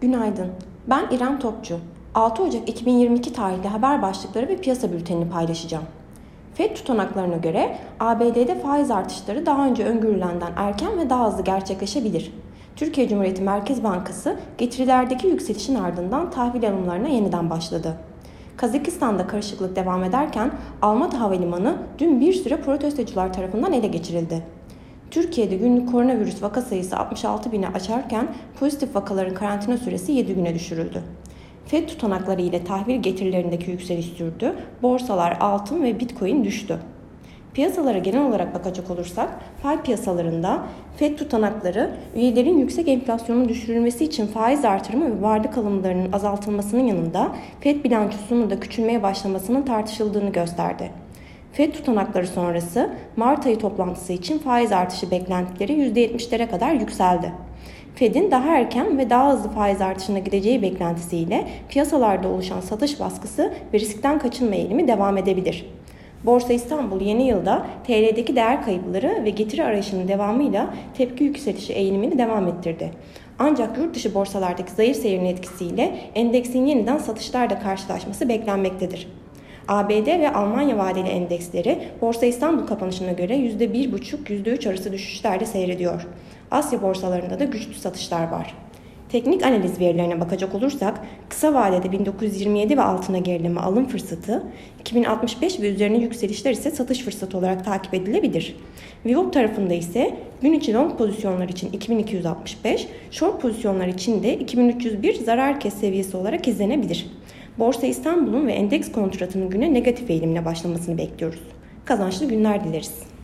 Günaydın. Ben İrem Topçu. 6 Ocak 2022 tarihli haber başlıkları ve piyasa bültenini paylaşacağım. FED tutanaklarına göre ABD'de faiz artışları daha önce öngörülenden erken ve daha hızlı gerçekleşebilir. Türkiye Cumhuriyeti Merkez Bankası getirilerdeki yükselişin ardından tahvil alımlarına yeniden başladı. Kazakistan'da karışıklık devam ederken Almaty Havalimanı dün bir süre protestocular tarafından ele geçirildi. Türkiye'de günlük koronavirüs vaka sayısı 66 bini açarken pozitif vakaların karantina süresi 7 güne düşürüldü. FED tutanakları ile tahvil getirilerindeki yükseliş sürdü. Borsalar altın ve bitcoin düştü. Piyasalara genel olarak bakacak olursak fay piyasalarında FED tutanakları üyelerin yüksek enflasyonun düşürülmesi için faiz artırımı ve varlık alımlarının azaltılmasının yanında FED bilançosunun da küçülmeye başlamasının tartışıldığını gösterdi. FED tutanakları sonrası Mart ayı toplantısı için faiz artışı beklentileri %70'lere kadar yükseldi. Fed'in daha erken ve daha hızlı faiz artışına gideceği beklentisiyle piyasalarda oluşan satış baskısı ve riskten kaçınma eğilimi devam edebilir. Borsa İstanbul yeni yılda TL'deki değer kayıpları ve getiri arayışının devamıyla tepki yükselişi eğilimini devam ettirdi. Ancak yurt dışı borsalardaki zayıf seyrin etkisiyle endeksin yeniden satışlarla karşılaşması beklenmektedir. ABD ve Almanya vadeli endeksleri Borsa İstanbul kapanışına göre %1,5-%3 arası düşüşlerde seyrediyor. Asya borsalarında da güçlü satışlar var. Teknik analiz verilerine bakacak olursak kısa vadede 1927 ve altına gerileme alım fırsatı, 2065 ve üzerine yükselişler ise satış fırsatı olarak takip edilebilir. Vivop tarafında ise gün içi long pozisyonlar için 2265, short pozisyonlar için de 2301 zarar kes seviyesi olarak izlenebilir. Borsa İstanbul'un ve endeks kontratının güne negatif eğilimle başlamasını bekliyoruz. Kazançlı günler dileriz.